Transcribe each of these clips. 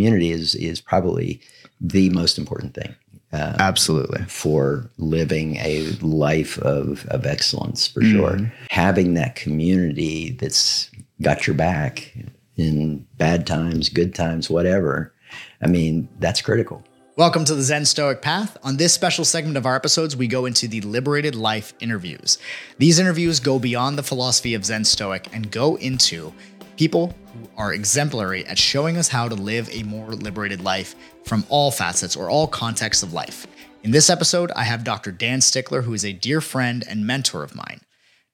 community is is probably the most important thing uh, Absolutely. For living a life of, of excellence, for mm-hmm. sure. Having that community that's got your back in bad times, good times, whatever. I mean, that's critical. Welcome to the Zen Stoic Path. On this special segment of our episodes, we go into the liberated life interviews. These interviews go beyond the philosophy of Zen Stoic and go into people who are exemplary at showing us how to live a more liberated life from all facets or all contexts of life. In this episode, I have Dr. Dan Stickler, who is a dear friend and mentor of mine.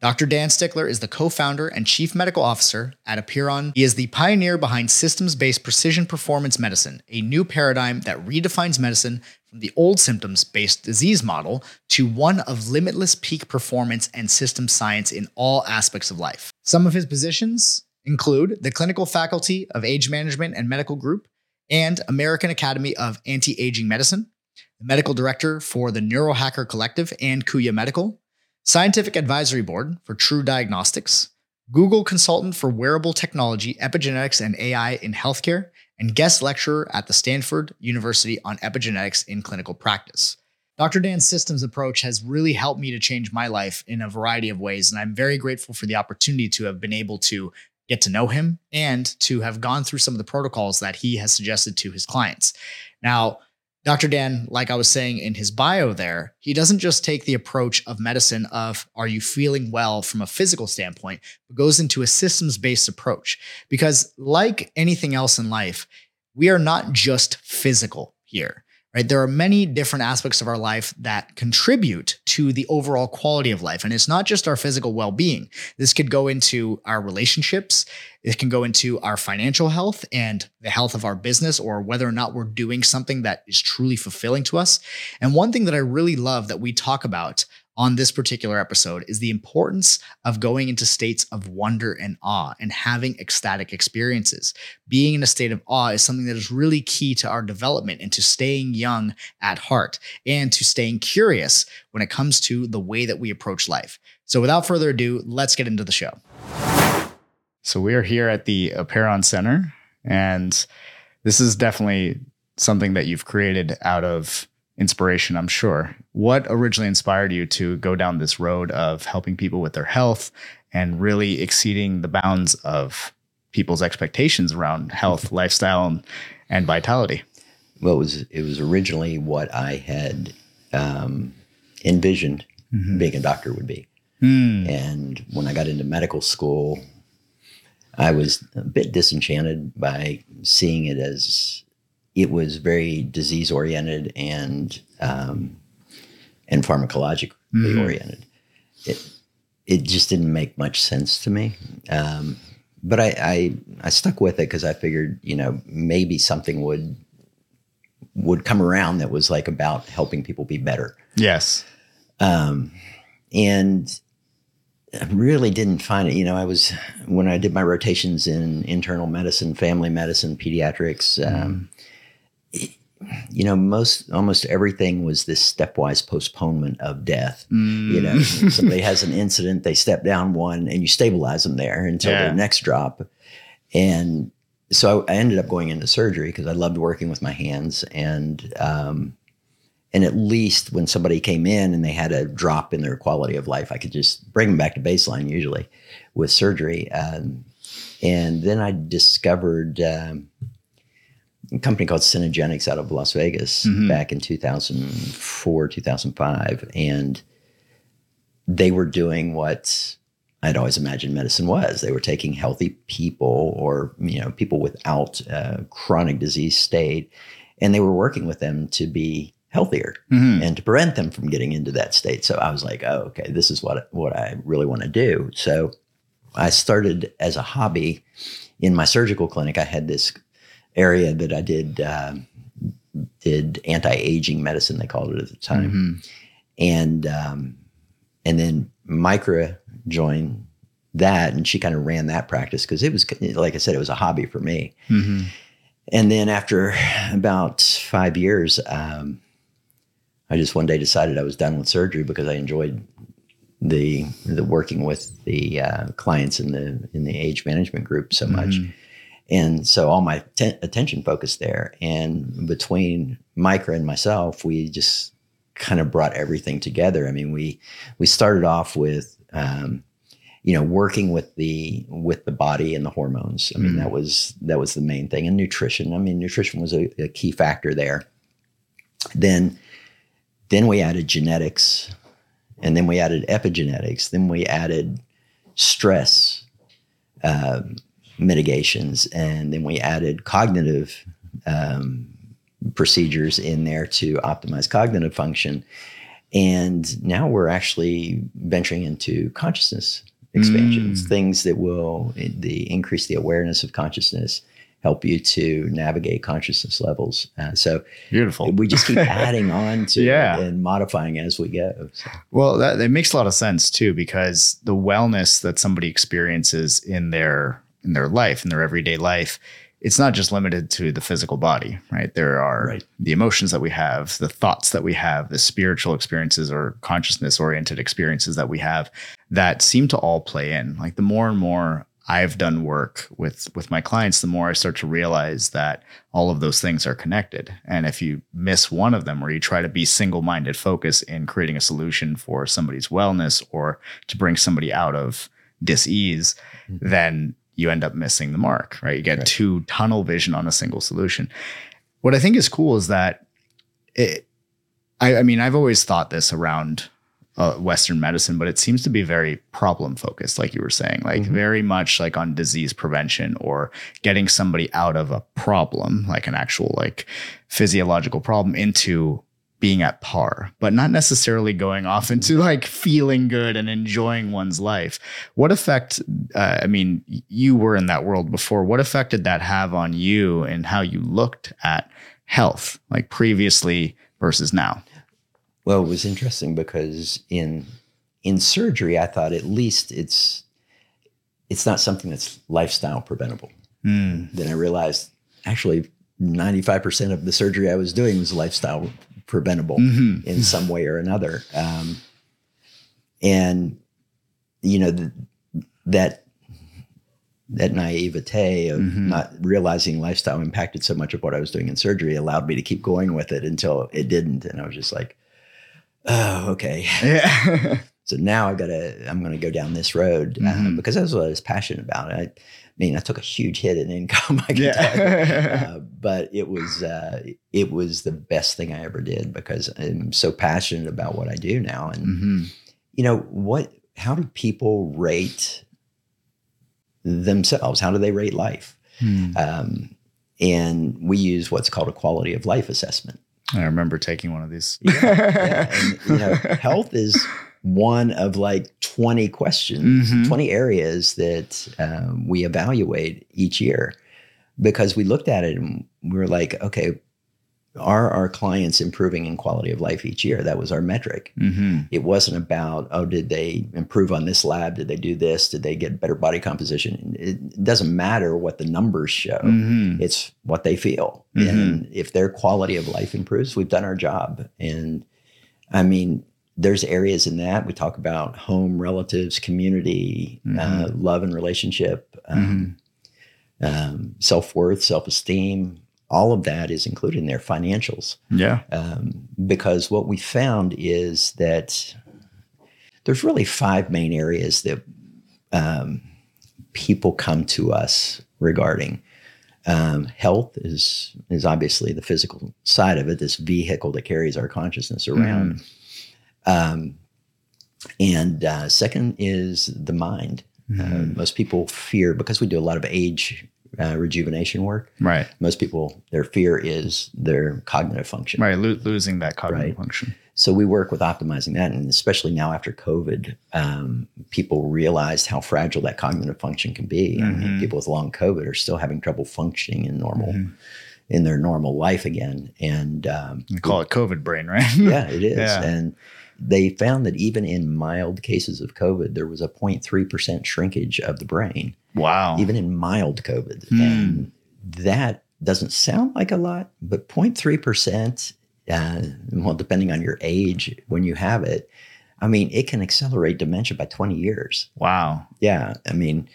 Dr. Dan Stickler is the co founder and chief medical officer at Apeiron. He is the pioneer behind systems based precision performance medicine, a new paradigm that redefines medicine from the old symptoms based disease model to one of limitless peak performance and system science in all aspects of life. Some of his positions include the clinical faculty of age management and medical group and American Academy of Anti Aging Medicine, the medical director for the Neurohacker Collective and Qualia Medical Scientific Advisory Board for True Diagnostics, Google Consultant for Wearable Technology, Epigenetics, and AI in Healthcare, and guest lecturer at the Stanford University on epigenetics in clinical practice. Dr. Dan's systems approach has really helped me to change my life in a variety of ways, and I'm very grateful for the opportunity to have been able to get to know him and to have gone through some of the protocols that he has suggested to his clients. Now, Dr. Dan, like I was saying in his bio there, he doesn't just take the approach of medicine of are you feeling well from a physical standpoint, but goes into a systems-based approach because like anything else in life, we are not just physical here right? There are many different aspects of our life that contribute to the overall quality of life. And it's not just our physical well being. This could go into our relationships, it can go into our financial health and the health of our business, or whether or not we're doing something that is truly fulfilling to us. And one thing that I really love that we talk about on this particular episode is the importance of going into states of wonder and awe and having ecstatic experiences. Being in a state of awe is something that is really key to our development and to staying young at heart and to staying curious when it comes to the way that we approach life. So, without further ado, let's get into the show. So, we are here at the Apeiron Center, and this is definitely something that you've created out of inspiration, I'm sure. What originally inspired you to go down this road of helping people with their health and really exceeding the bounds of people's expectations around health, lifestyle, and, and vitality? Well, it was it was originally what I had um, envisioned mm-hmm. being a doctor would be. Mm. And when I got into medical school, I was a bit disenchanted by seeing it as it was very disease oriented and um, and pharmacologically mm-hmm. oriented. It it just didn't make much sense to me. Um, but I, I, I stuck with it because I figured you know maybe something would would come around that was like about helping people be better. Yes. Um, and I really didn't find it. You know, I was when I did my rotations in internal medicine, family medicine, pediatrics. Um, you know, most almost everything was this stepwise postponement of death. Mm. You know, somebody has an incident, they step down one, and you stabilize them there until yeah. their next drop. And so I, I, ended up going into surgery because I loved working with my hands, and um, and at least when somebody came in and they had a drop in their quality of life, I could just bring them back to baseline usually with surgery. Um, and then I discovered. Um, a company called Cenegenics out of Las Vegas mm-hmm. back in 2004, 2005. And they were doing what I'd always imagined medicine was. They were taking healthy people or, you know, people without a chronic disease state, and they were working with them to be healthier mm-hmm. and to prevent them from getting into that state. So I was like, oh, okay, this is what, what I really want to do. So I started as a hobby in my surgical clinic. I had this area that I did uh, did anti aging medicine. They called it at the time, mm-hmm. and um, and then Micah joined that, and she kind of ran that practice because it was like I said, it was a hobby for me. Mm-hmm. And then after about five years, um, I just one day decided I was done with surgery because I enjoyed the the working with the uh, clients in the in the age management group so much. Mm-hmm And so all my te- attention focused there. And between Micah and myself, we just kind of brought everything together. I mean, we we started off with um, you know working with the with the body and the hormones. I mean, Mm. that was that was the main thing, and nutrition. I mean, nutrition was a, a key factor there. Then then we added genetics, and then we added epigenetics. Then we added stress um, mitigations, and then we added cognitive um, procedures in there to optimize cognitive function. And now we're actually venturing into consciousness expansions, Mm. things that will the increase the awareness of consciousness, help you to navigate consciousness levels. Uh, so Beautiful. we just keep adding on to Yeah. and modifying as we go. So, Well, that, that makes a lot of sense too, because the wellness that somebody experiences in their in their life, in their everyday life, it's not just limited to the physical body, right? There are Right. the emotions that we have, the thoughts that we have, the spiritual experiences or consciousness oriented experiences that we have that seem to all play in. Like the more and more I've done work with with my clients, the more I start to realize that all of those things are connected. And if you miss one of them or you try to be single-minded focus in creating a solution for somebody's wellness or to bring somebody out of dis-ease, Mhm. then you end up missing the mark, right? You get Right. too tunnel vision on a single solution. What I think is cool is that it, I, I mean, I've always thought this around uh, Western medicine, but it seems to be very problem focused, like you were saying, like Mhm. very much like on disease prevention or getting somebody out of a problem, like an actual like physiological problem, into being at par, but not necessarily going off into like feeling good and enjoying one's life. What effect, uh, I mean, you were in that world before. What effect did that have on you and how you looked at health, like previously versus now? well, it was interesting because in in surgery, I thought at least it's it's not something that's lifestyle preventable. Mm, Then I realized actually 95% of the surgery I was doing was lifestyle preventable mhm. in some way or another. Um, and you know th- that that naivete of Mhm. not realizing lifestyle impacted so much of what I was doing in surgery allowed me to keep going with it until it didn't, and I was just like, "Oh, okay." Yeah. So now I've got to, I'm going to go down this road uh, Mhm. because that's what I was passionate about. I, mean, I took a huge hit in income, I can tell you. yeah. Uh, but it was uh, it was the best thing I ever did because I'm so passionate about what I do now. And Mhm. you know what? How do people rate themselves? How do they rate life? Hmm. Um, and we use what's called a quality of life assessment. I remember taking one of these. Yeah, and you know, health is one of like 20 questions, Mhm. 20 areas that um, we evaluate each year because we looked at it and we were like, okay, are our clients improving in quality of life each year? That was our metric. hmm It wasn't about, oh, did they improve on this lab? Did they do this? Did they get better body composition? It doesn't matter what the numbers show hmm it's what they feel Mhm. and if their quality of life improves we've done our job and i mean there's areas in that we talk about home relatives community uh, love and relationship um, um, self-worth self-esteem all of that is included in their financials Yeah. um, because what we found is that there's really five main areas that um, people come to us regarding. Um, health is is obviously the physical side of it, this vehicle that carries our consciousness around. Um, and uh, second is the mind. Uh, Mhm. most people fear because we do a lot of age uh, rejuvenation work. Right. Most people, their fear is their cognitive function. Right. Lo- losing that cognitive Right. function. So we work with optimizing that, and especially now after COVID, um, people realized how fragile that cognitive function can be. I mean, Mhm. people with long COVID are still having trouble functioning in normal Mhm. in their normal life again, and um, call it COVID brain, right? yeah, it is. Yeah. And they found that even in mild cases of COVID, there was a 0.3 percent shrinkage of the brain, wow. even in mild COVID, Hmm. and that doesn't sound like a lot, but 0.3 percent. Uh, well, depending on your age when you have it, I mean, it can accelerate dementia by 20 years. wow. Yeah. I mean,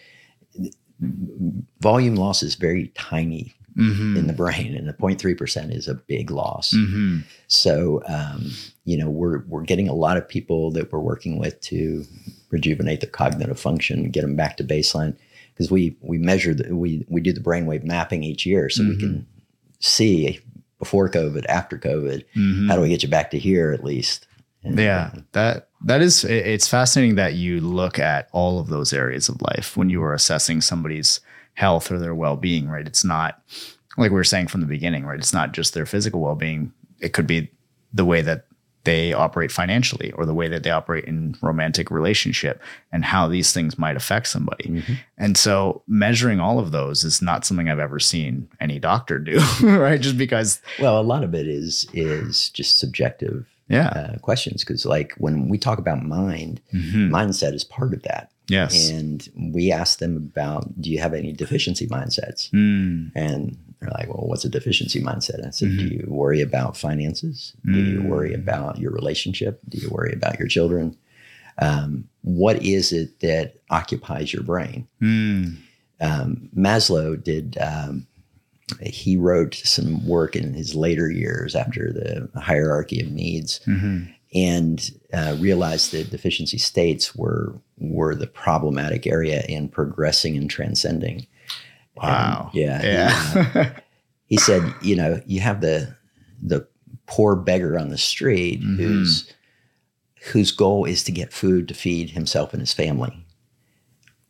volume loss is very tiny Mm-hmm. in the brain, and the 0.3% is a big loss. Mm-hmm. So, um, you know, we're, we're getting a lot of people that we're working with to rejuvenate their cognitive function, get them back to baseline. Because we, we measure, the, we, we do the brainwave mapping each year so we can see before COVID, after COVID, Mm-hmm. how do we get you back to here at least? And, Yeah, that that is it's fascinating that you look at all of those areas of life when you are assessing somebody's health or their well-being, right? It's not like we were saying from the beginning, right? It's not just their physical well-being. It could be the way that they operate financially or the way that they operate in romantic relationship and how these things might affect somebody. Mhm. And so measuring all of those is not something I've ever seen any doctor do, right? Just because Well, a lot of it is is just subjective yeah. uh, questions because, like, when we talk about mind, Mhm. mindset is part of that. Yes. And we asked them about, do you have any deficiency mindsets? Mm. And they're like, well, what's a deficiency mindset? I said, do Mhm. you worry about finances? Do you Mm. worry about your relationship? Do you worry about your children? Um, what is it that occupies your brain? Mm. Um, Maslow did, um, he wrote some work in his later years after the hierarchy of needs Mhm. and uh, realized that deficiency states were were the problematic area in progressing and transcending. And, Wow. yeah. he, uh, Yeah. He, said, you know, you have the the poor beggar on the street Mhm. whose whose goal is to get food to feed himself and his family.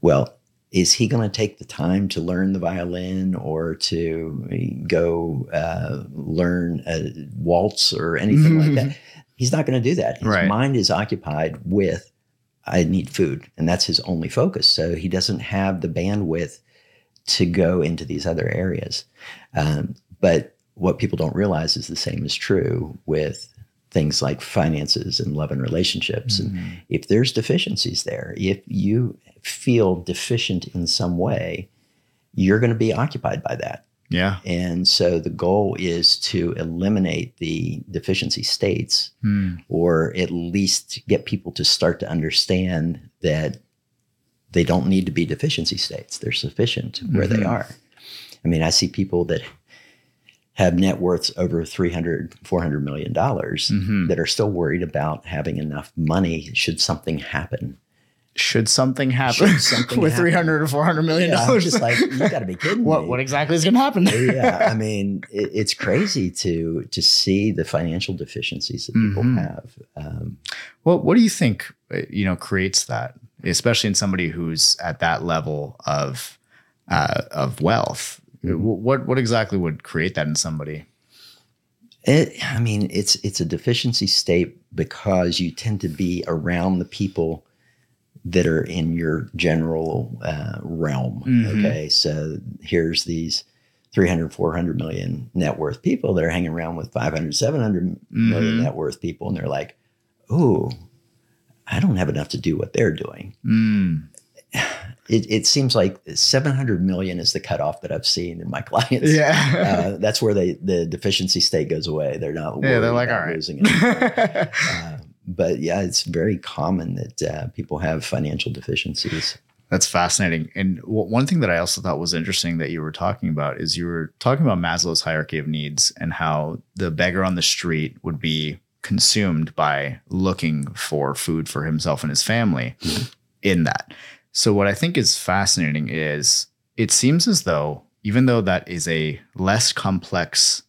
Well, is he going to take the time to learn the violin or to go uh, learn a waltz or anything like that? He's not going to do that. His Right. mind is occupied with, I need food. And that's his only focus. So he doesn't have the bandwidth to go into these other areas. Um, but what people don't realize is the same is true with things like finances and love and relationships. And Mhm. if there's deficiencies there, if you feel deficient in some way, you're going to be occupied by that. Yeah. And so the goal is to eliminate the deficiency states Mm. or at least get people to start to understand that they don't need to be deficiency states. They're sufficient where they Mhm. are. I mean, I see people that have net worths over 300, 400 million dollars Mhm. that are still worried about having enough money should something happen. Should something happen Should something with happen. 300 or 400 million Yeah, dollars? just like, you got to be kidding what me. what exactly is going to happen yeah, I mean, it, it's crazy to to see the financial deficiencies that people Mhm. have. Um, Well, what do you think uh, you know creates that, especially in somebody who's at that level of uh, of wealth? Mhm. What what exactly would create that in somebody? It, I mean, it's it's a deficiency state because you tend to be around the people that are in your general uh, realm. Mhm. Okay, so here's these 300, 400 million net worth people that are hanging around with 500, 700 million Mhm. net worth people, and they're like, "Oh, I don't have enough to do what they're doing." Mm. It, it seems like 700 million is the cutoff that I've seen in my clients. Yeah. uh, that's where they the deficiency state goes away. They're not. yeah, they're like, all right. losing it. uh, but yeah, it's very common that uh, people have financial deficiencies. That's fascinating. And w- one thing that I also thought was interesting that you were talking about is you were talking about Maslow's hierarchy of needs and how the beggar on the street would be consumed by looking for food for himself and his family in that. So, what I think is fascinating is it seems as though, even though that is a less complex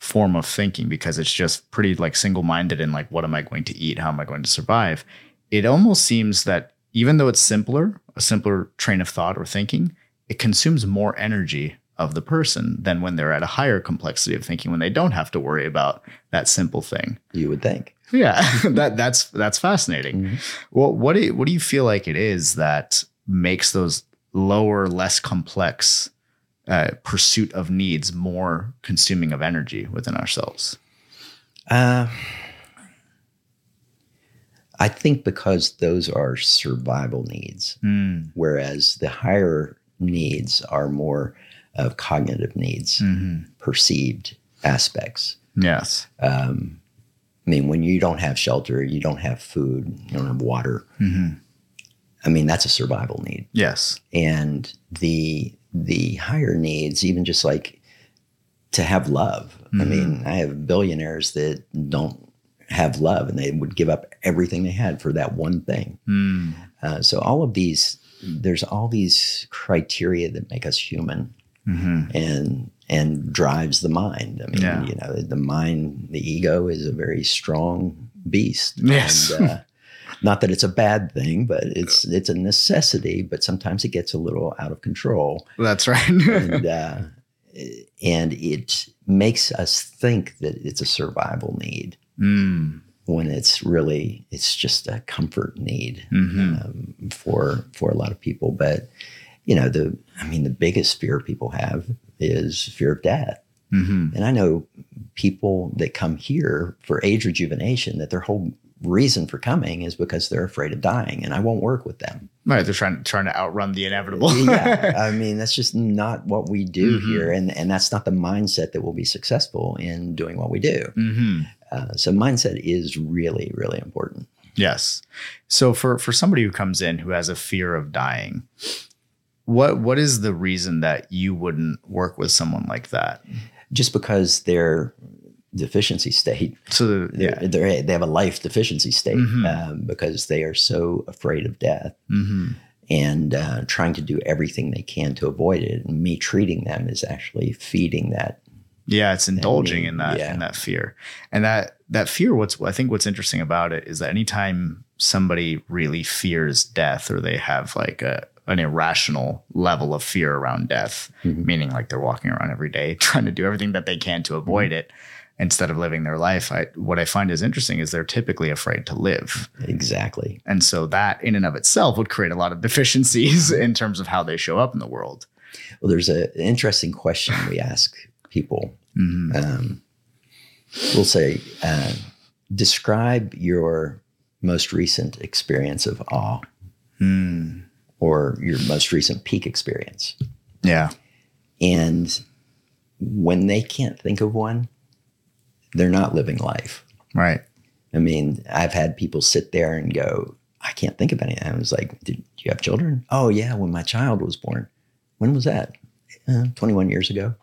form of thinking because it's just pretty like single minded and like, what am I going to eat? How am I going to survive? It almost seems that even though it's simpler, a simpler train of thought or thinking, it consumes more energy of the person than when they're at a higher complexity of thinking when they don't have to worry about that simple thing. You would think. Yeah, that that's that's fascinating. Mhm. Well, what do you, what do you feel like it is that makes those lower, less complex uh, pursuit of needs more consuming of energy within ourselves? Uh, I think because those are survival needs, Mm. whereas the higher needs are more of cognitive needs, hmm perceived aspects. Yes. Um, I mean, when you don't have shelter, you don't have food, you don't have water. hmm I mean, that's a survival need. Yes. And the the higher needs, even just like to have love. I Mhm. mean, I have billionaires that don't have love and they would give up everything they had for that one thing. Mm. Uh, so all of these, there's all these criteria that make us human hmm and and drives the mind. I mean, Yeah. you know, the mind, the ego is a very strong beast. Yes. And, uh, not that it's a bad thing, but it's it's a necessity. But sometimes it gets a little out of control, That's right. and uh, and it makes us think that it's a survival need mm. when it's really it's just a comfort need hmm um, for for a lot of people. But you know, the I mean, the biggest fear people have is fear of death. hmm And I know people that come here for age rejuvenation that their whole reason for coming is because they're afraid of dying, and I won't work with them. Right. They're trying trying to outrun the inevitable. yeah, I mean that's just not what we do Mhm. here, and and that's not the mindset that will be successful in doing what we do. hmm Uh, so mindset is really really important. Yes. So for for somebody who comes in who has a fear of dying, what what is the reason that you wouldn't work with someone like that? Just because their deficiency state So they're, yeah. they're, they have a life deficiency state Mhm. um, because they are so afraid of death hmm and uh, trying to do everything they can to avoid it. And me treating them is actually feeding that. Yeah, it's indulging mean, in that yeah. in that fear. And that that fear what's I think what's interesting about it is that anytime somebody really fears death or they have like a an irrational level of fear around death, Mhm. meaning like they're walking around every day trying to do everything that they can to avoid it instead of living their life. I what I find is interesting is they're typically afraid to live. Exactly. And so that in and of itself would create a lot of deficiencies in terms of how they show up in the world. Well, there's a, an interesting question we ask people. Mhm. Um, we'll say, uh, describe your most recent experience of awe Mm. or your most recent peak experience. Yeah. And when they can't think of one, they're not living life. Right. I mean, I've had people sit there and go, I can't think of anything. I was like, Did you have children? Oh, yeah, when my child was born. When was that? Uh, 21 years ago.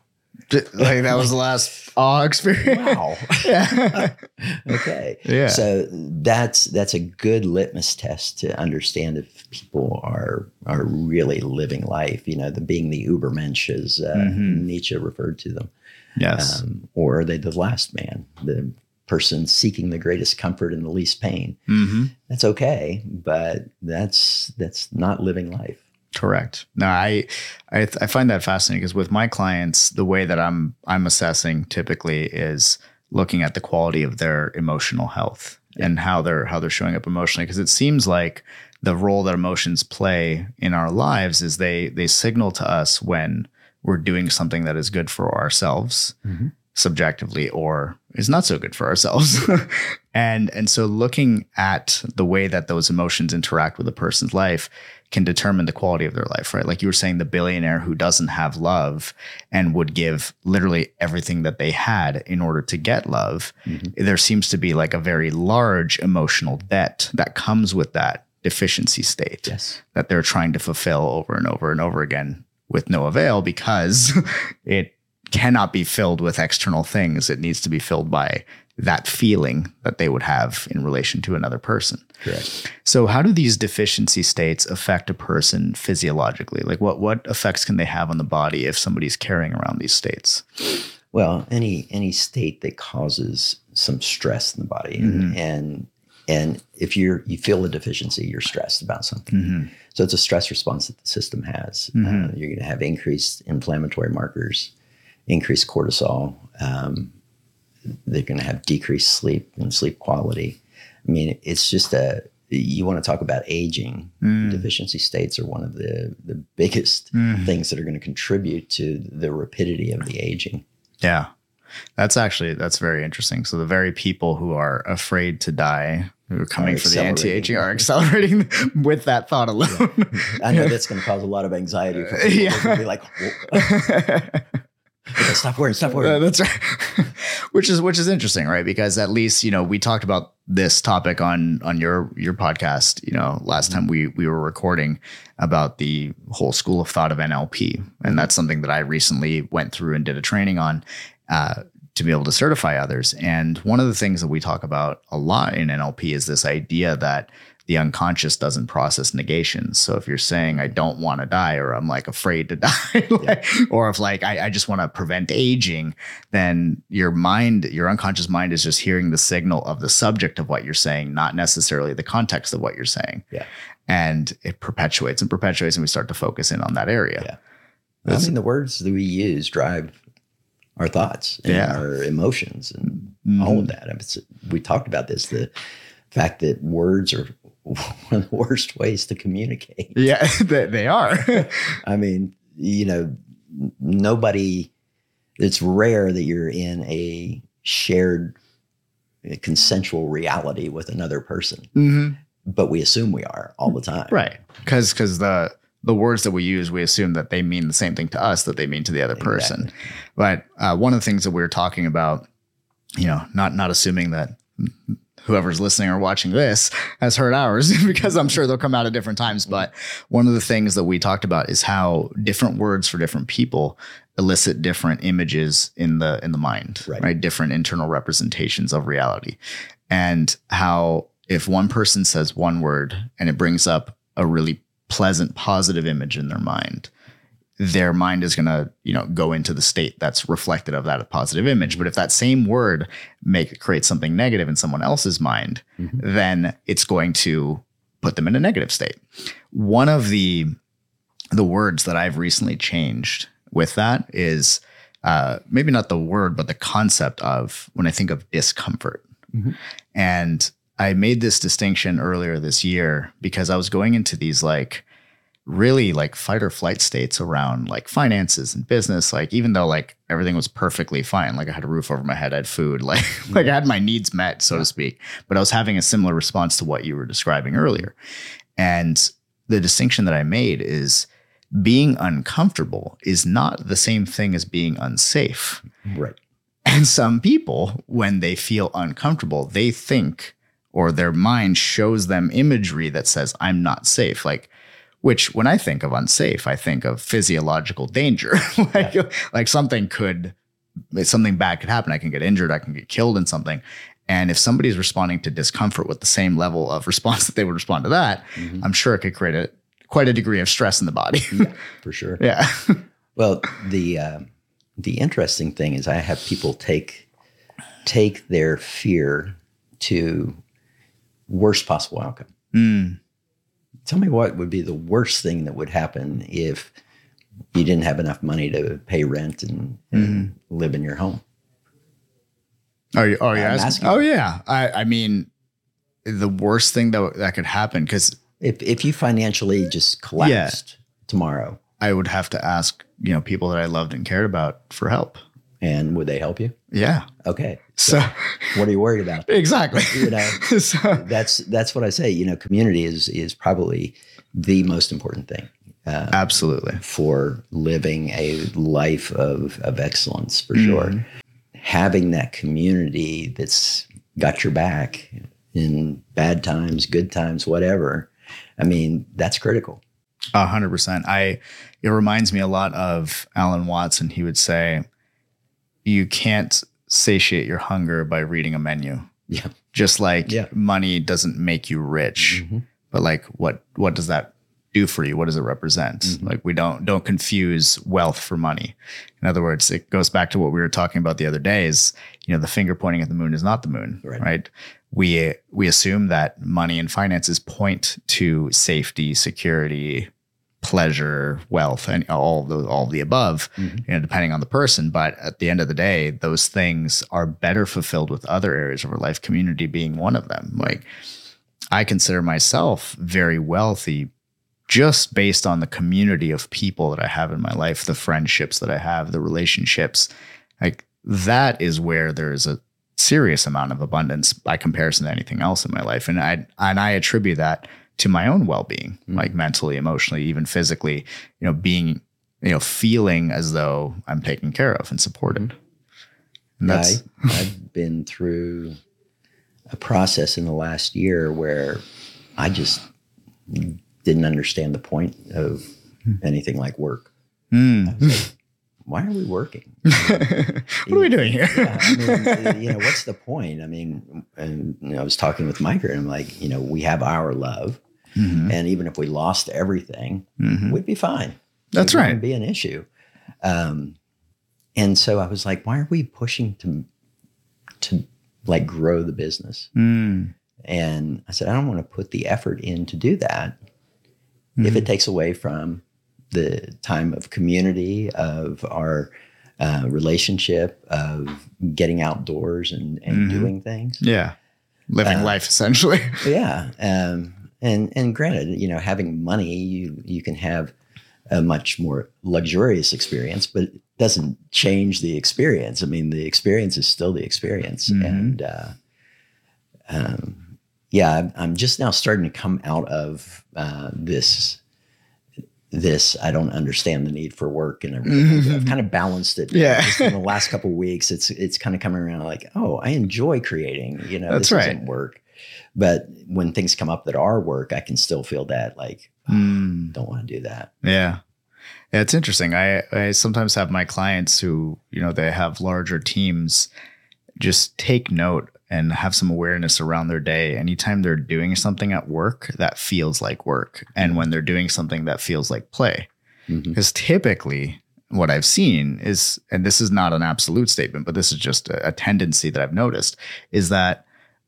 Like that was the last awe experience. Wow. yeah. okay. Yeah. So that's that's a good litmus test to understand if people are are really living life. You know, the being the Ubermensch as uh, Mhm. Nietzsche referred to them, yes. um, or are they the last man, the person seeking the greatest comfort and the least pain? hmm That's okay, but that's that's not living life. Correct. No, I, I, th- I find that fascinating because with my clients, the way that I'm, I'm assessing typically is looking at the quality of their emotional health and how they're, how they're showing up emotionally. Because it seems like the role that emotions play in our lives is they, they signal to us when we're doing something that is good for ourselves Mhm. subjectively or is not so good for ourselves. and and so looking at the way that those emotions interact with a person's life can determine the quality of their life, right? Like you were saying the billionaire who doesn't have love and would give literally everything that they had in order to get love. Mhm. There seems to be like a very large emotional debt that comes with that deficiency state Yes. that they're trying to fulfill over and over and over again with no avail because it cannot be filled with external things. It needs to be filled by that feeling that they would have in relation to another person. Correct. So how do these deficiency states affect a person physiologically? Like what what effects can they have on the body if somebody's carrying around these states? Well, any any state that causes some stress in the body, and Mhm. and, and if you're you feel a deficiency, you're stressed about something. Mm-hmm. So it's a stress response that the system has. Mhm. Uh, you're going to have increased inflammatory markers, increased cortisol. Um, they're going to have decreased sleep and sleep quality. I mean, it's just a. You want to talk about aging? Mm. Deficiency states are one of the the biggest Mhm. things that are going to contribute to the rapidity of the aging. Yeah. That's actually that's very interesting. So the very people who are afraid to die, who are coming Are for the anti-aging, are accelerating with that thought alone. I know that's going to cause a lot of anxiety for people. Yeah. Be like, stop worrying, stop Uh, worrying. that's right. which is which is interesting, right? Because at least you know we talked about this topic on on your your podcast. You know, last time we we were recording about the whole school of thought of NLP, and that's something that I recently went through and did a training on. Uh, to be able to certify others. And one of the things that we talk about a lot in NLP is this idea that the unconscious doesn't process negations. So if you're saying I don't want to die or I'm like afraid to die, like, or if like I, I just want to prevent aging, then your mind, your unconscious mind is just hearing the signal of the subject of what you're saying, not necessarily the context of what you're saying. Yeah. And it perpetuates and perpetuates, and we start to focus in on that area. Yeah. I mean, the words that we use drive our thoughts and Yeah. our emotions and Mhm. all of that. I mean, we talked about this the fact that words are one of the worst ways to communicate. Yeah, they, they are. I mean, you know, nobody, it's rare that you're in a shared consensual reality with another person, hmm but we assume we are all the time. Right. Because because the the words that we use, we assume that they mean the same thing to us that they mean to the other person. Exactly. But uh, one of the things that we were talking about, you know, not not assuming that whoever's listening or watching this has heard ours because I'm sure they'll come out at different times. But one of the things that we talked about is how different words for different people elicit different images in the in the mind, Right. right? Different internal representations of reality. And how if one person says one word and it brings up a really pleasant positive image in their mind, their mind is going to you know go into the state that's reflected of that positive image but if that same word make create something negative in someone else's mind Mhm. then it's going to put them in a negative state one of the the words that i've recently changed with that is uh, maybe not the word but the concept of when i think of discomfort Mhm. and i made this distinction earlier this year because i was going into these like really like fight or flight states around like finances and business like even though like everything was perfectly fine like i had a roof over my head i had food like like i had my needs met so to speak. But i was having a similar response to what you were describing earlier. And the distinction that i made is being uncomfortable is not the same thing as being unsafe. Right. and some people, when they feel uncomfortable, they think or their mind shows them imagery that says, I'm not safe. Like, which when I think of unsafe, I think of physiological danger. like, like something could, something bad could happen. I can get injured. I can get killed in something. And if somebody's responding to discomfort with the same level of response that they would respond to that, Mhm. I'm sure it could create a quite a degree of stress in the body. Yeah, for sure. yeah. Well, the uh, the interesting thing is I have people take take their fear to worst possible outcome. Mm. Tell me what would be the worst thing that would happen if you didn't have enough money to pay rent and, and live in your home. Oh, you, oh, yeah. I'm asking. Oh, yeah. I, I mean, the worst thing that that could happen because If if you financially just collapsed tomorrow, I would have to ask, you know, people that I loved and cared about for help. And would they help you? Yeah. Okay. So What are you worried about? exactly. You know, so that's that's what I say. You know, community is is probably the most important thing. Uh, absolutely. for living a life of, of excellence for Mm-hmm. sure. Having that community that's got your back in bad times, good times, whatever. I mean, that's critical. A hundred percent. I it reminds me a lot of Alan Watts. He would say, "You can't satiate your hunger by reading a menu. Yeah. Just like Yeah. money doesn't make you rich, Mhm. but like what what does that do for you? What does it represent? Mhm. Like we don't don't confuse wealth for money. In other words, it goes back to what we were talking about the other day. Is you know the finger pointing at the moon is not the moon, Right. right? We we assume that money and finances point to safety, security, pleasure, wealth, and all the, all the above, Mhm. you know, depending on the person. But at the end of the day, those things are better fulfilled with other areas of our life, community being one of them. Like I consider myself very wealthy just based on the community of people that I have in my life, the friendships that I have, the relationships. Like that is where there's a serious amount of abundance by comparison to anything else in my life. And I and I attribute that to my own well-being, Mhm. like mentally, emotionally, even physically, you know, being, you know, feeling as though I'm taken care of and supported. And that's I, I've been through a process in the last year where I just didn't understand the point of anything like work. Mm. Like, why are we working? what are we doing here? yeah, I mean, you know, what's the point? I mean, and you know, I was talking with Micah, and I'm like, you know, we have our love, Mhm. and even if we lost everything, Mhm. we'd be fine. That's it right. wouldn't be an issue. Um, and so I was like, why are we pushing to to like grow the business? Mm. And I said, I don't want to put the effort in to do that if Mm-hmm. it takes away from the time of community, of our uh, relationship, of getting outdoors and, and Mhm. doing things. Yeah. Living Uh, life essentially. Yeah. Um, and and granted, you know, having money, you you can have a much more luxurious experience, but it doesn't change the experience. I mean, the experience is still the experience. Mhm. And uh, um, yeah, I'm- just now starting to come out of uh, this. This I don't understand the need for work and everything. I've kind of balanced it. Yeah. Just in the last couple of weeks, it's it's kind of coming around like, oh, I enjoy creating. You know, That's this right. isn't work. But when things come up that are work, I can still feel that like, Mm. don't want to do that. Yeah. Yeah, it's interesting. I, I sometimes have my clients who, you know, they have larger teams just take note and have some awareness around their day anytime they're doing something at work that feels like work and mm-hmm. when they're doing something that feels like play. Mm-hmm. Because typically, what I've seen is, and this is not an absolute statement, but this is just a, a tendency that I've noticed, is that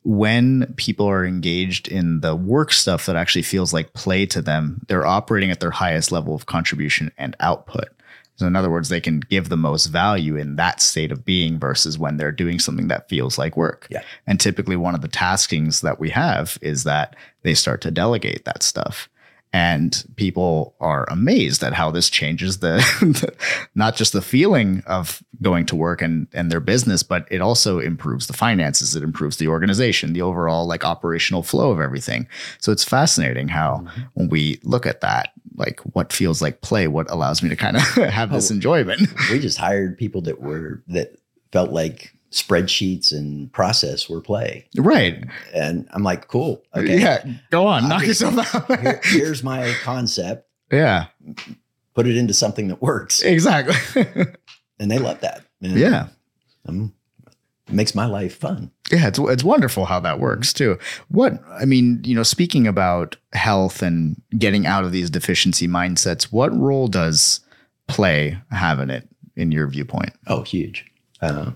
when people are engaged in the work stuff that actually feels like play to them, they're operating at their highest level of contribution and output. So, in other words, they can give the most value in that state of being versus when they're doing something that feels like work. Yeah. And typically, one of the taskings that we have is that they start to delegate that stuff. And people are amazed at how this changes the, not just the feeling of going to work and, and their business, but it also improves the finances. It improves the organization, the overall like operational flow of everything. So it's fascinating how mm-hmm. when we look at that, like what feels like play, what allows me to kind of have oh, this Oh. enjoyment. we just hired people that were that felt like spreadsheets and process were play. right. And I'm like, cool. Okay. Yeah. Go on. Knock yourself out. Here- here's my concept. yeah. Put it into something that works. Exactly. And they love that. And, yeah. um, it makes my life fun. Yeah, it's it's wonderful how that works too. What I mean, you know, speaking about health and getting out of these deficiency mindsets, what role does play have in it, in your viewpoint? Oh, huge. Uh,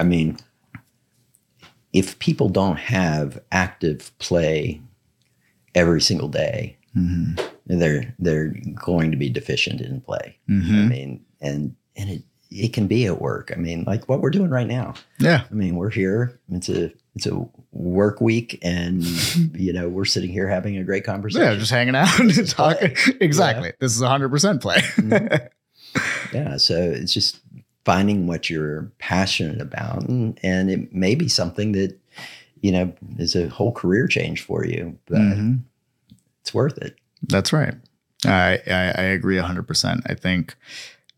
I mean, if people don't have active play every single day, Mm-hmm. they're they're going to be deficient in play. I Mm-hmm. mean, and and it it can be at work. I mean, like what we're doing right now. Yeah, I mean, we're here. It's a it's a work week, and you know we're sitting here having a great conversation. yeah, just hanging out and talking. Exactly. This is hundred percent play. Mhm. yeah so it's just finding what you're passionate about and, and it may be something that you know is a whole career change for you but Mhm. it's worth it That's right. I I, I agree hundred percent. I think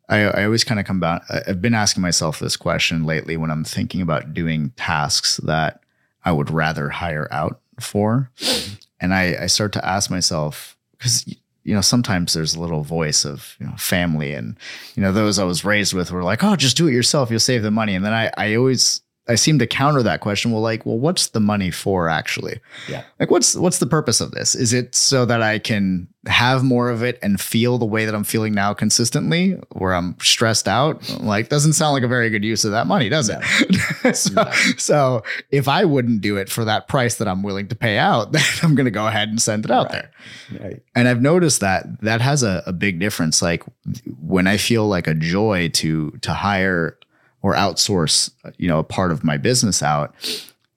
I, I always kind of come back. I've been asking myself this question lately when I'm thinking about doing tasks that I would rather hire out for, and I, I start to ask myself because you know sometimes there's a little voice of you know, family and you know those I was raised with were like, oh, just do it yourself, you'll save the money, and then I I always I seem to counter that question. Well, like, well, what's the money for actually? Yeah. Like, what's what's the purpose of this? Is it so that I can have more of it and feel the way that I'm feeling now consistently, where I'm stressed out? Like, doesn't sound like a very good use of that money, does it? so, No. so if I wouldn't do it for that price that I'm willing to pay out, then I'm going to go ahead and send it out Right. there. right And I've noticed that that has a, a big difference. Like when I feel like a joy to to hire or outsource, you know, a part of my business out,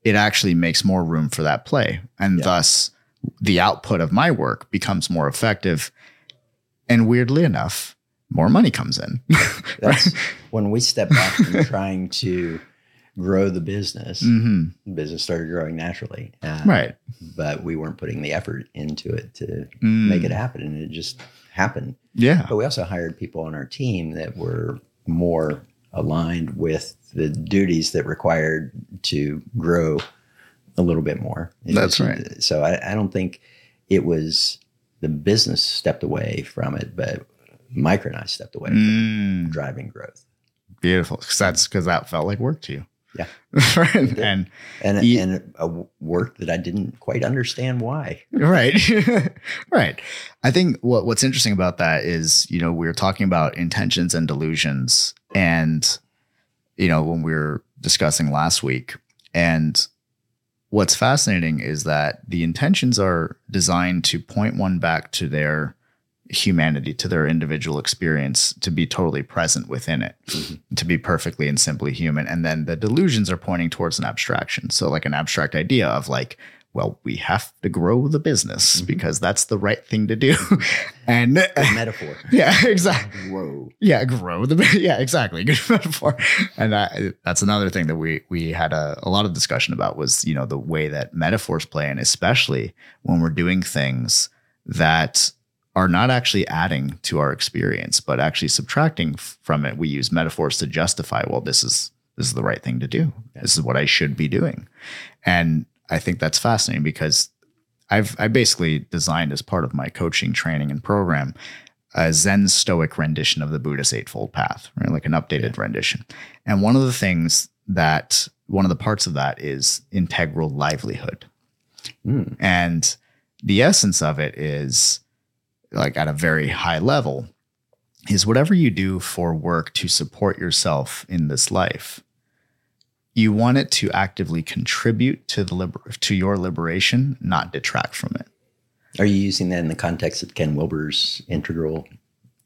it actually makes more room for that play, and Yeah. thus the output of my work becomes more effective. And weirdly enough, more money comes in. that's when we stepped back from trying to grow the business hmm the business started growing naturally uh, Right. but we weren't putting the effort into it to Mm. make it happen and it just happened Yeah. But we also hired people on our team that were more aligned with the duties that required to grow a little bit more. It That's was- right. So I, I don't think it was the business stepped away from it, but Micah and I stepped away Mm, from driving growth. beautiful. 'Cause that's because that felt like work to you. Yeah. Right. and And, Ye- and a work that I didn't quite understand why. right right i think what what's interesting about that is you know we were talking about intentions and delusions and you know when we were discussing last week. And what's fascinating is that the intentions are designed to point one back to their humanity to their individual experience to be totally present within it mm-hmm. to be perfectly and simply human. And then the delusions are pointing towards an abstraction. So like an abstract idea of like well we have to grow the business Mhm. because that's the right thing to do and Good metaphor. yeah exactly Whoa. yeah grow the yeah exactly good metaphor and I, that's another thing that we we had a, a lot of discussion about was you know the way that metaphors play and especially when we're doing things that are not actually adding to our experience but actually subtracting from it we use metaphors to justify well this is this is the right thing to do this is what i should be doing and i think that's fascinating because i've i basically designed as part of my coaching training and program a Zen Stoic rendition of the Buddhist Eightfold Path, right? Like an updated rendition. And one of the things that, one of the parts of that is integral livelihood. Mm. And the essence of it is, like at a very high level, is whatever you do for work to support yourself in this life, you want it to actively contribute to the liber- to your liberation, not detract from it. Are you using that in the context of Ken Wilber's integral?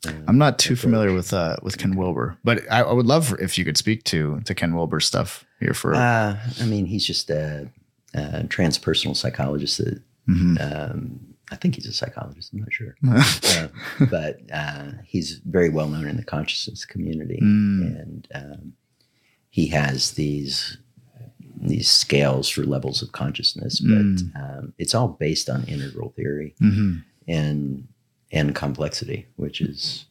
uh, I'm not too familiar with uh with Ken Wilber, but I, I would love if you could speak to to Ken Wilber's stuff here for. Uh, I mean, he's just a, a transpersonal psychologist. That, Mhm. um, I think he's a psychologist. I'm not sure, uh, but uh, he's very well known in the consciousness community, Mm. and um, he has these these scales for levels of consciousness. But Mm. um, it's all based on integral theory Mhm. and and complexity, which is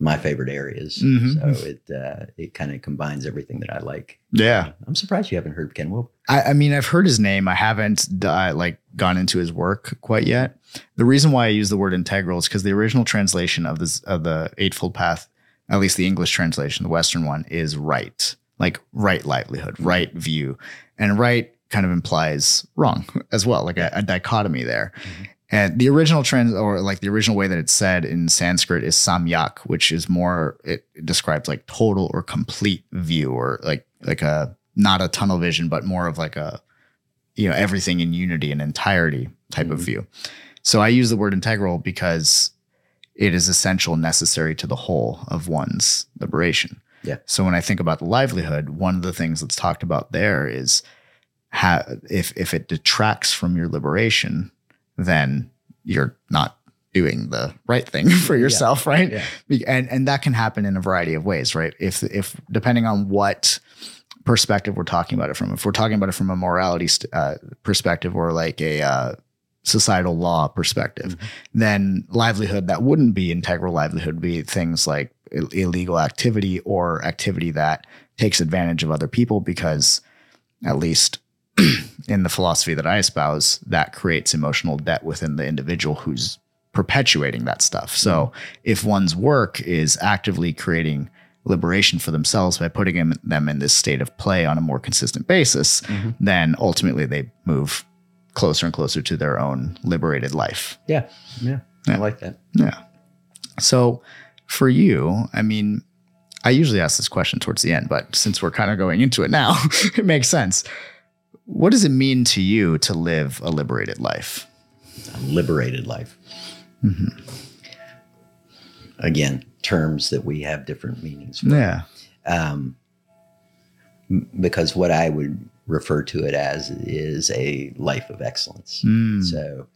my favorite areas. Mhm. So it uh, it kind of combines everything that I like. Yeah, I'm surprised you haven't heard Ken Wilber. I, I mean, I've heard his name. I haven't uh, like gone into his work quite yet. The reason why I use the word integral is because the original translation of this of the Eightfold Path, at least the English translation, the Western one, is right, like right livelihood, right view, and right kind of implies wrong as well, like a, a dichotomy there. And the original trend, or like the original way that it's said in Sanskrit, is samyak, which is more it, it describes like total or complete view, or like like a not a tunnel vision, but more of like a you know everything in unity and entirety type of Mhm. view. So I use the word integral because it is essential, necessary to the whole of one's liberation. Yeah. So when I think about the livelihood, one of the things that's talked about there is ha- if if it detracts from your liberation, then you're not doing the right thing for yourself, right? Yeah. And and that can happen in a variety of ways, right? If if depending on what perspective we're talking about it from, if we're talking about it from a morality uh, perspective or like a uh, societal law perspective, then livelihood that wouldn't be integral livelihood would be things like illegal activity or activity that takes advantage of other people because at least in the philosophy that I espouse, that creates emotional debt within the individual who's perpetuating that stuff. So if one's work is actively creating liberation for themselves by putting them- in this state of play on a more consistent basis, Mhm. then ultimately they move closer and closer to their own liberated life. Yeah, yeah, Yeah. I like that. Yeah. So for you, I mean, I usually ask this question towards the end, but since we're kind of going into it now, it makes sense. What does it mean to you to live a liberated life? A liberated life. Mm-hmm. Again, terms that we have different meanings. For. Yeah. um, because what I would refer to it as is a life of excellence. Mm. So,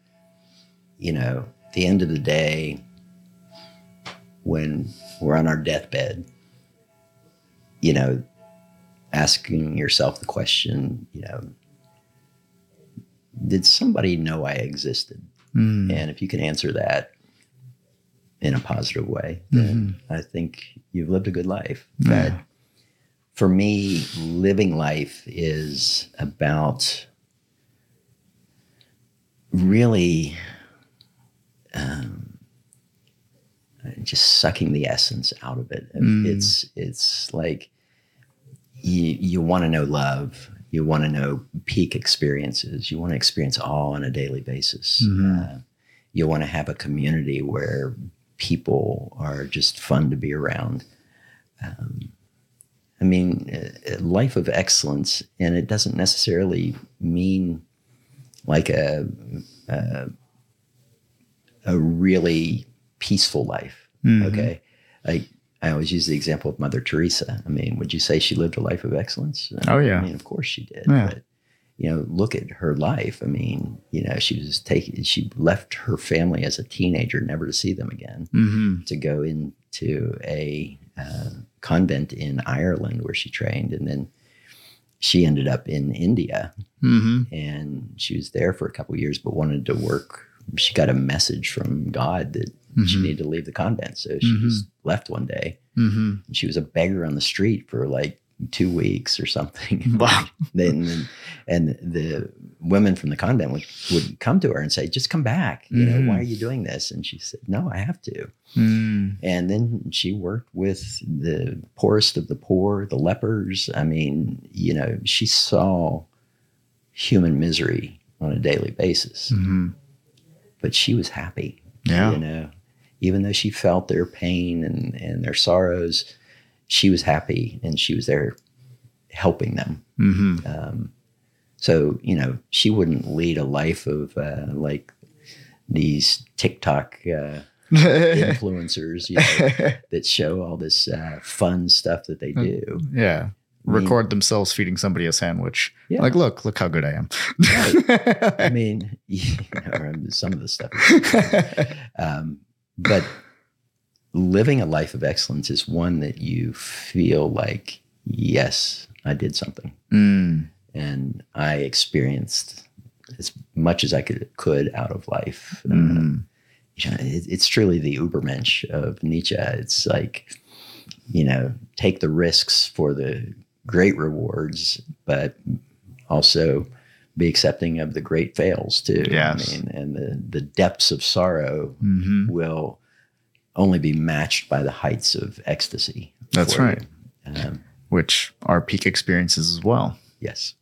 you know, at the end of the day, when we're on our deathbed, you know, asking yourself the question, you know, did somebody know I existed? Mm. And if you can answer that in a positive way, then I think you've lived a good life. But for me, living life is about really um, just sucking the essence out of it. Mm. It's it's like you you want to know love, you want to know peak experiences, you want to experience all on a daily basis. Mhm. Uh, you want to have a community where people are just fun to be around. Um, I mean, a, a life of excellence, and it doesn't necessarily mean like a a, a really peaceful life. Mhm. Okay, like I always use the example of Mother Teresa. I mean, would you say she lived a life of excellence? Oh, yeah. I mean, of course she did. Yeah. But you know, look at her life. I mean, you know, she was taking. She left her family as a teenager, never to see them again Mhm. to go into a uh, convent in Ireland where she trained, and then she ended up in India, Mhm. and she was there for a couple of years, but wanted to work. She got a message from God that she Mhm. needed to leave the convent, so she Mhm. just left one day. Mhm. And she was a beggar on the street for like two weeks or something. Wow. then and the women from the convent would, would come to her and say, "Just come back. You know, why are you doing this?" And she said, "No, I have to." Mm. And then she worked with the poorest of the poor, the lepers. I mean, you know, she saw human misery on a daily basis, Mhm. but she was happy. Yeah. You know, even though she felt their pain and, and their sorrows, she was happy and she was there helping them. Mhm. Um, so, you know, she wouldn't lead a life of uh, like these TikTok uh, influencers, you know, that show all this uh, fun stuff that they do. yeah. I mean- Record themselves feeding somebody a sandwich. Yeah. Like, look, look how good I am. I mean, you know, some of the stuff. Um, but living a life of excellence is one that you feel like, yes, I did something, Mm. and I experienced as much as I could could out of life. Uh, Mhm. you know, it, it's truly the Ubermensch of Nietzsche. It's like, you know, take the risks for the great rewards, but also be accepting of the great fails too. Yes. I mean, and the, the depths of sorrow Mhm. will only be matched by the heights of ecstasy. That's right. Um, Which are peak experiences as well. yes.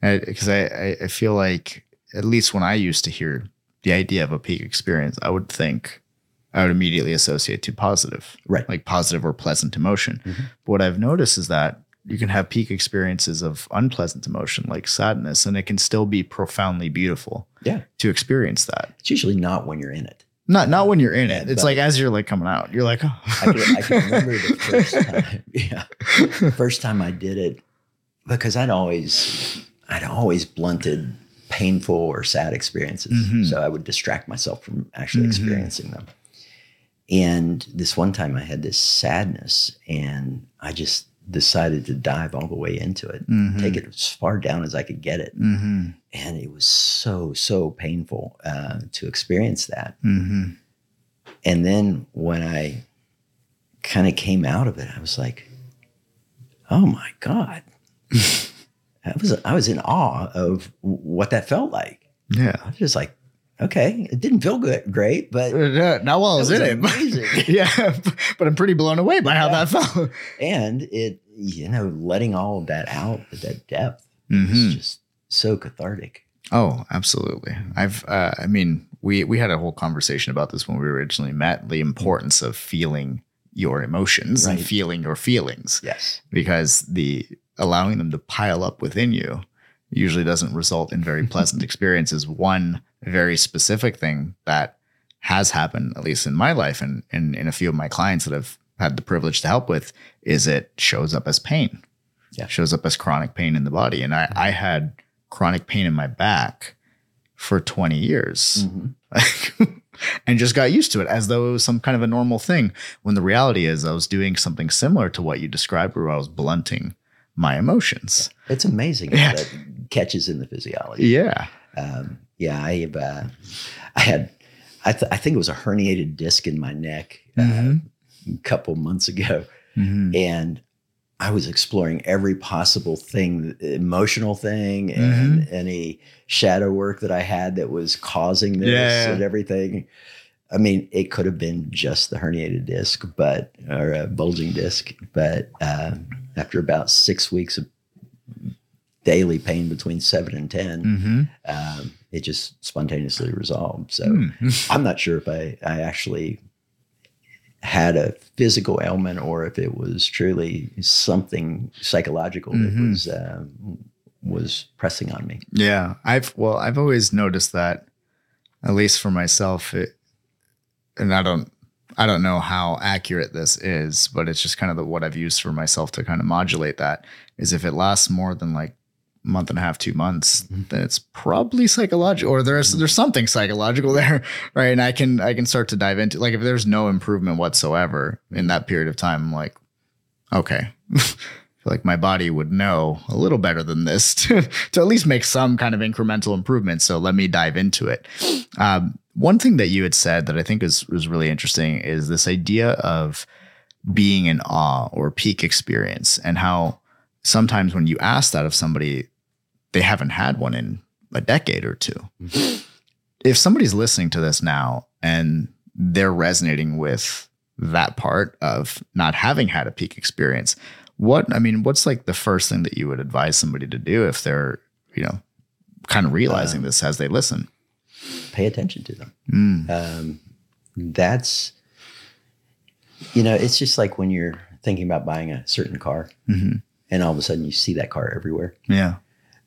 because I, I I feel like at least when I used to hear the idea of a peak experience, I would think I would immediately associate to positive, Right. like positive or pleasant emotion. Mhm. But what I've noticed is that you can have peak experiences of unpleasant emotion, like sadness, and it can still be profoundly beautiful Yeah. to experience that. It's usually not when you're in it. Not not when you're in it. It's but- like as you're like coming out, you're like, oh. I can, I can remember the first time. Yeah, the first time I did it because I'd always I'd always blunted painful or sad experiences, Mhm. so I would distract myself from actually Mhm. experiencing them. And this one time, I had this sadness, and I just decided to dive all the way into it, Mhm. take it as far down as I could get it, Mhm. and it was so so painful uh, to experience that. Mhm. And then when I kind of came out of it, I was like, "Oh my god!" I was I was in awe of what that felt like. yeah. I was just like, "Okay, it didn't feel good, great, but Uh, Not while I was, was in it. yeah, but I'm pretty blown away by how Yeah. that felt. and it, you know, letting all of that out at that depth Mhm. is just so cathartic. Oh, absolutely. I've, uh, I mean, we we had a whole conversation about this when we originally met. The importance of feeling your emotions and feeling your feelings, Yes, because the allowing them to pile up within you usually doesn't result in very pleasant experiences. One very specific thing that has happened, at least in my life and, and in a few of my clients that I've had the privilege to help with, is it shows up as pain. Yeah. shows up as chronic pain in the body. And I, I had chronic pain in my back for 20 years Mhm. and just got used to it as though it was some kind of a normal thing. When the reality is, I was doing something similar to what you described, where I was blunting my emotions. it's amazing Yeah. how that catches in the physiology. Yeah. um, yeah, I have, uh, I had, I, th- I think it was a herniated disc in my neck uh, Mhm. a couple months ago, Mhm. and I was exploring every possible thing, emotional thing, and Mm-hmm. any shadow work that I had that was causing this Yeah. and everything. I mean, it could have been just the herniated disc, but or a bulging disc. But uh, after about six weeks of daily pain between seven and 10 Mm-hmm. um, it just spontaneously resolved. So Mm. I'm not sure if I, I actually had a physical ailment or if it was truly something psychological that Mhm. was um, was pressing on me. Yeah, I've well, I've always noticed that, at least for myself, it, and I don't, I don't know how accurate this is, but it's just kind of the, what I've used for myself to kind of modulate that. Is if it lasts more than like a month and a half, two months, mm-hmm. then it's probably psychological, or there's there's something psychological there, right? And I can I can start to dive into like if there's no improvement whatsoever in mm-hmm. that period of time, I'm like, okay. Like my body would know a little better than this to, to at least make some kind of incremental improvement. So let me dive into it. Um, one thing that you had said that I think is was really interesting is this idea of being in awe or peak experience, and how sometimes when you ask that of somebody, they haven't had one in a decade or 2 If somebody's listening to this now and they're resonating with that part of not having had a peak experience, what I mean, what's like the first thing that you would advise somebody to do if they're, you know, kind of realizing Um, this as they listen? Pay attention to them. Mm. Um, that's you know, it's just like when you're thinking about buying a certain car, hmm and all of a sudden you see that car everywhere. Yeah.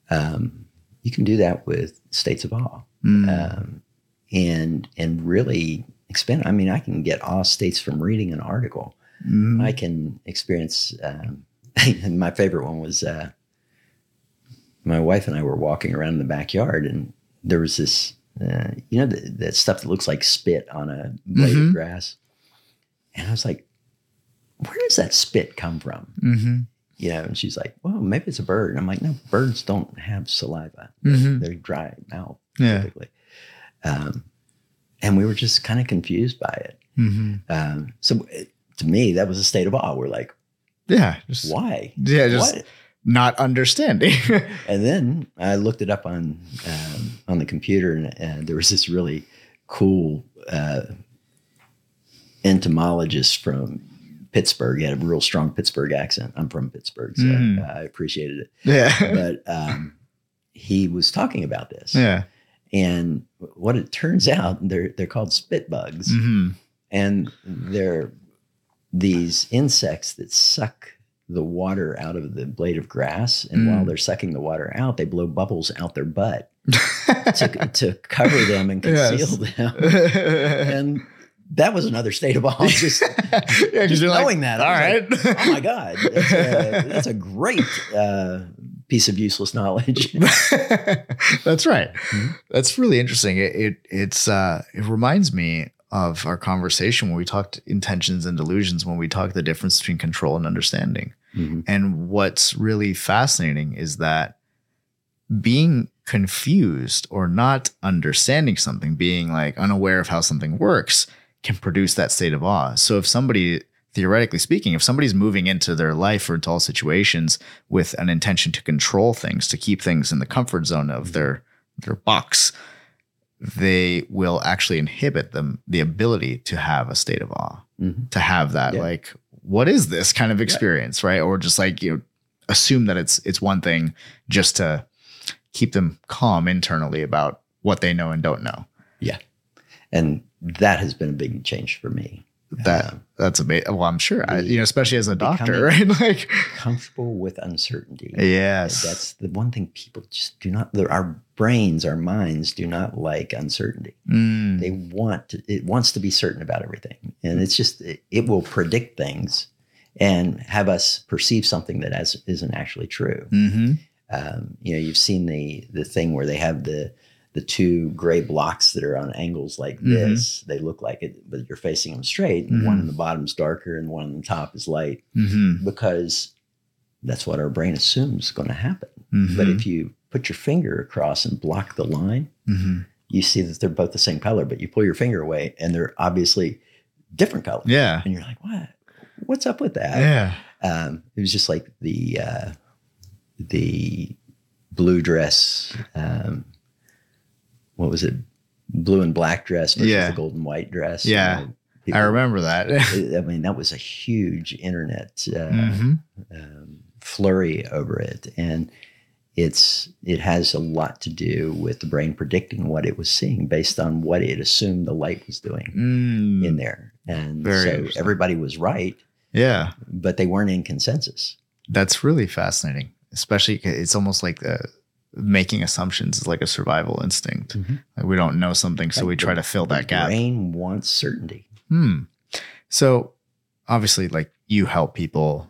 Um, you can do that with states of awe. Mm. um, and and really expand. I mean, I can get awe states from reading an article. Mm. I can experience. Um, my favorite one was uh, my wife and I were walking around in the backyard, and there was this, uh, you know, th- that stuff that looks like spit on a blade Mhm. of grass, and I was like, "Where does that spit come from?" hmm You know, and she's like, "Well, maybe it's a bird." And I'm like, "No, birds don't have saliva. Mhm. They're dry mouth Yeah. typically." Um, and we were just kind of confused by it. hmm Um, so it, to me, that was a state of awe. We're like, Yeah. Just, why? Yeah. Just What? not understanding. And then I looked it up on um, on the computer, and, and there was this really cool uh, entomologist from Pittsburgh. He had a real strong Pittsburgh accent. I'm from Pittsburgh, so Mm. I appreciated it. yeah. But um, he was talking about this, yeah. and what it turns out, they're they're called spit bugs. hmm and they're these insects that suck the water out of the blade of grass and Mm. while they're sucking the water out they blow bubbles out their butt to, to cover them and conceal them and that was another state of awe just, yeah, just you're like, knowing that All right. like, oh my god that's a, that's a great uh, piece of useless knowledge That's right. Mhm. That's really interesting. It, it it's uh it reminds me of our conversation when we talked intentions and delusions when we talked the difference between control and understanding. Mhm. And what's really fascinating is that being confused or not understanding something, being like unaware of how something works, can produce that state of awe. So if somebody, theoretically speaking, if somebody's moving into their life or into all situations with an intention to control things, to keep things in the comfort zone of their their box, they will actually inhibit them the ability to have a state of awe Mhm. to have that Yeah. like what is this kind of experience right? Or just like you know assume that it's it's one thing just to keep them calm internally about what they know and don't know. Yeah, and that has been a big change for me that Um, that's amazing well i'm sure I, you know especially as a doctor right like comfortable with uncertainty yes That's the one thing people just do not. Our brains, our minds, do not like uncertainty. Mm, They want to, it wants to be certain about everything, and it's just it, it will predict things and have us perceive something that as, isn't actually true. mhm. Um, you know, you've seen the the thing where they have the the two gray blocks that are on angles like Mhm. this. They look like it, but you're facing them straight. And one Mhm. on the is darker, and one on the top is light Mhm. because that's what our brain assumes is going to happen. Mhm. But if you put your finger across and block the line, you see that they're both the same color, but you pull your finger away and they're obviously different colors. yeah And you're like, what? What's up with that? yeah Um, it was just like the uh, the blue dress. Um, what was it? Blue and black dress versus Yeah. the gold and white dress. Yeah. You know, I remember that. I mean, that was a huge internet uh, Mhm. um, flurry over it, and it's it has a lot to do with the brain predicting what it was seeing based on what it assumed the light was doing Mm, in there, and so everybody was right, yeah, but they weren't in consensus. that's really fascinating. Especially, it's almost like the making assumptions is like a survival instinct. Mhm. Like we don't know something, so Like we try the- to fill that gap. Brain wants certainty. Hmm. So obviously, like you help people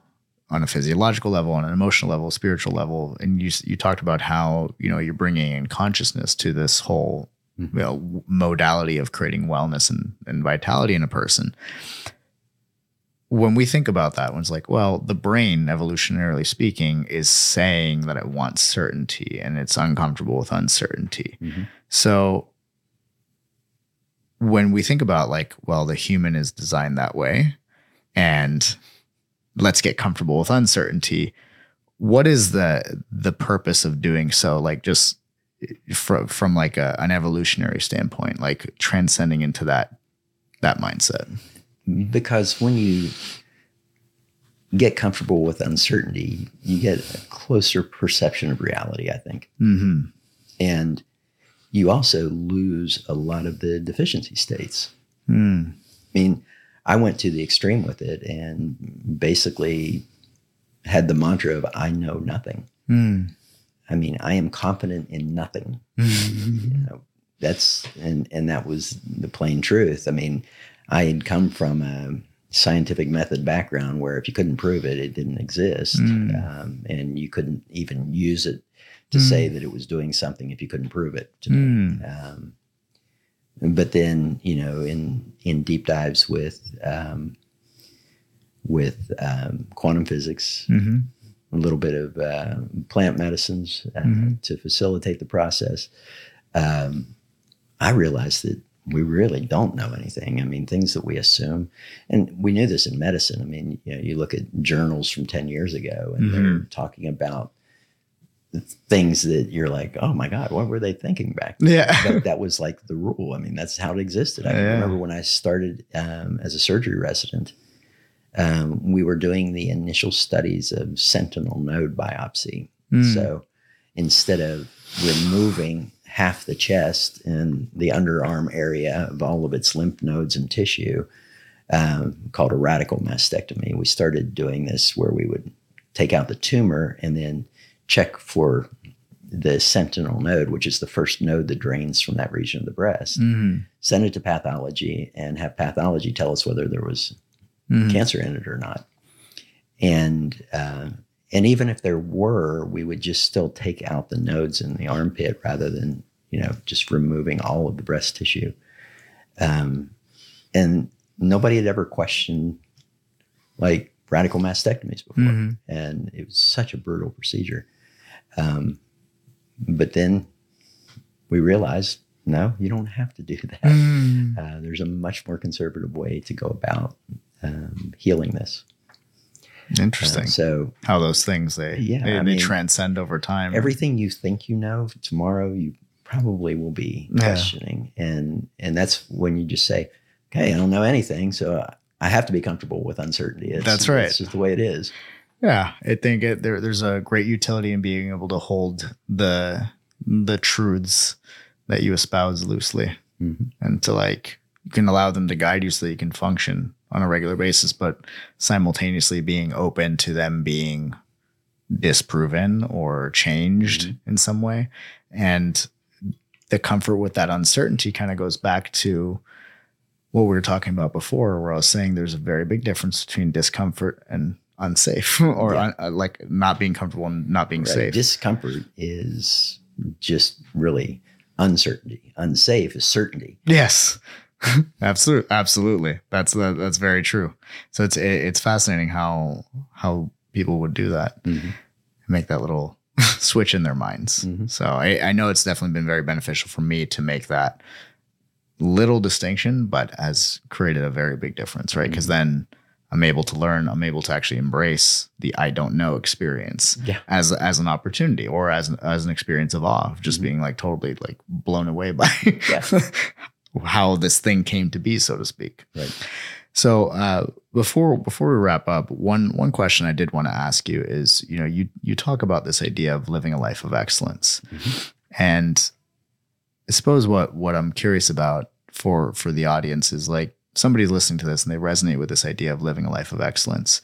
on a physiological level, on an emotional level, spiritual level, and you you talked about how you know you're bringing in consciousness to this whole Mhm. you know, modality of creating wellness and, and vitality in a person. When we think about that, one's like, well, the brain, evolutionarily speaking, is saying that it wants certainty and it's uncomfortable with uncertainty. Mhm. So when we think about like, well, the human is designed that way and let's get comfortable with uncertainty, what is the the purpose of doing so? Like just from from like a, an evolutionary standpoint, like transcending into that that mindset. Because when you get comfortable with uncertainty, you get a closer perception of reality. I think. Mm-hmm. and you also lose a lot of the deficiency states. Mm. I mean, I went to the extreme with it and basically had the mantra of I know nothing. Mm. I mean, I am confident in nothing. You know, that's and and that was the plain truth. I mean, I had come from a scientific method background where if you couldn't prove it, it didn't exist, Mm. um, and you couldn't even use it to say that it was doing something if you couldn't prove it. To me. Mm. Um, but then, you know, in in deep dives with um, with um, quantum physics, Mm-hmm. a little bit of uh, plant medicines uh, Mhm. to facilitate the process, um, I realized that we really don't know anything. I mean, things that we assume, and we knew this in medicine. I mean, you know, you look at journals from ten years ago, and they're talking about things that you're like, oh my god, what were they thinking back then? Yeah. that, that was like the rule. I mean, that's how it existed. I Yeah. remember when I started um, as a surgery resident, um, we were doing the initial studies of sentinel node biopsy. Mm. So instead of removing half the chest and the underarm area of all of its lymph nodes and tissue, um, called a radical mastectomy, we started doing this where we would take out the tumor and then check for the sentinel node, which is the first node that drains from that region of the breast, Mhm. send it to pathology and have pathology tell us whether there was Mhm. cancer in it or not. And uh, and even if there were, we would just still take out the nodes in the armpit rather than you know just removing all of the breast tissue. Um, and nobody had ever questioned like radical mastectomies before, Mhm. and it was such a brutal procedure. Um, but then we realized, no, you don't have to do that. Mm. Uh, there's a much more conservative way to go about um, healing this. Uh, Interesting. so How those things they Yeah, they, mean, transcend over time. everything you think you know tomorrow, you probably will be Yeah. questioning, and and that's when you just say, "Okay, I don't know anything, so I have to be comfortable with uncertainty." It's, That's right. It's just the way it is. Yeah, I think it, there, there's a great utility in being able to hold the the truths that you espouse loosely, Mhm. and to like you can allow them to guide you so that you can function on a regular basis, but simultaneously being open to them being disproven or changed Mhm. in some way, and the comfort with that uncertainty kind of goes back to what we were talking about before, where I was saying there's a very big difference between discomfort and unsafe, or Yeah. un, uh, like not being comfortable and not being Right. safe. Discomfort is just really uncertainty. Unsafe is certainty. yes, absolutely, absolutely. That's that, that's very true. So it's it, it's fascinating how how people would do that, mm-hmm. make that little switch in their minds. Mhm. So I, I know it's definitely been very beneficial for me to make that little distinction, but has created a very big difference, right? Because mm-hmm. then I'm able to learn. I'm able to actually embrace the I don't know experience Yeah. as as an opportunity or as an, as an experience of awe, of just mm-hmm. being like totally like blown away by how this thing came to be, so to speak. Right. So uh, before before we wrap up, one one question I did want to ask you is, you know, you you talk about this idea of living a life of excellence, and I suppose what what I'm curious about for for the audience is like somebody's listening to this and they resonate with this idea of living a life of excellence.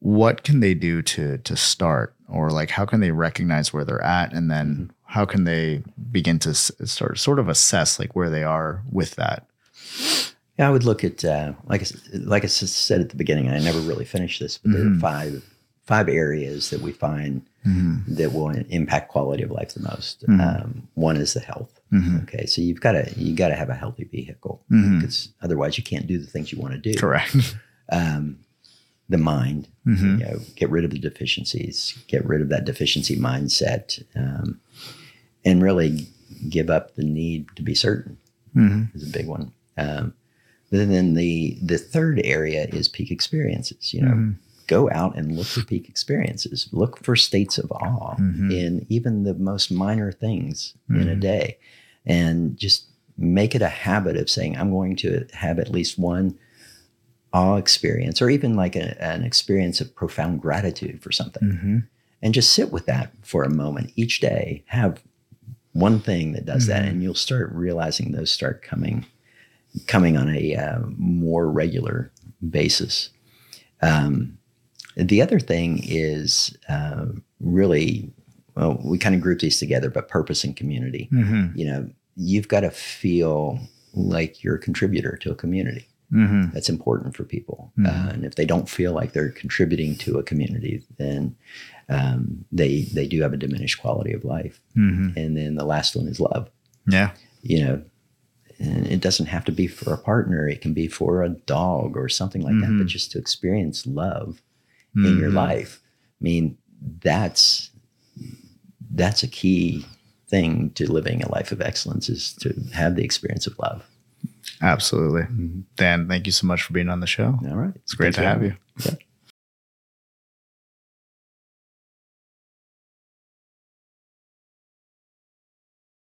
What can they do to to start, or like how can they recognize where they're at, and then how can they begin to start sort of assess like where they are with that? Yeah, I would look at uh, like like I said at the beginning. I never really finished this, but there are five five areas that we find that will impact quality of life the most. Um, one is the health. Okay, so you've got to you got to have a healthy vehicle because otherwise you can't do the things you want to do. Correct. Um, the mind, mm-hmm. you know, get rid of the deficiencies, get rid of that deficiency mindset, um, and really give up the need to be certain mm-hmm. is a big one. Um, but then the the third area is peak experiences. You know, mm-hmm. go out and look for peak experiences. Look for states of awe in even the most minor things in a day, and just make it a habit of saying, "I'm going to have at least one." Awe experience or even like a, an experience of profound gratitude for something. And just sit with that for a moment each day have one thing that does that and you'll start realizing those start coming coming on a uh, more regular basis. Um, the other thing is uh, really well we kind of group these together but purpose and community. You know you've got to feel like you're a contributor to a community Mm-hmm. that's important for people. Uh, and if they don't feel like they're contributing to a community, then um, they they do have a diminished quality of life. Mm-hmm. And then the last one is love. Yeah. You know, and it doesn't have to be for a partner; it can be for a dog or something like that. But just to experience love in your life, I mean, that's that's a key thing to living a life of excellence is to have the experience of love. Absolutely. Mm-hmm. Dan, thank you so much for being on the show. All right, It's great Thanks to have having you. Yeah.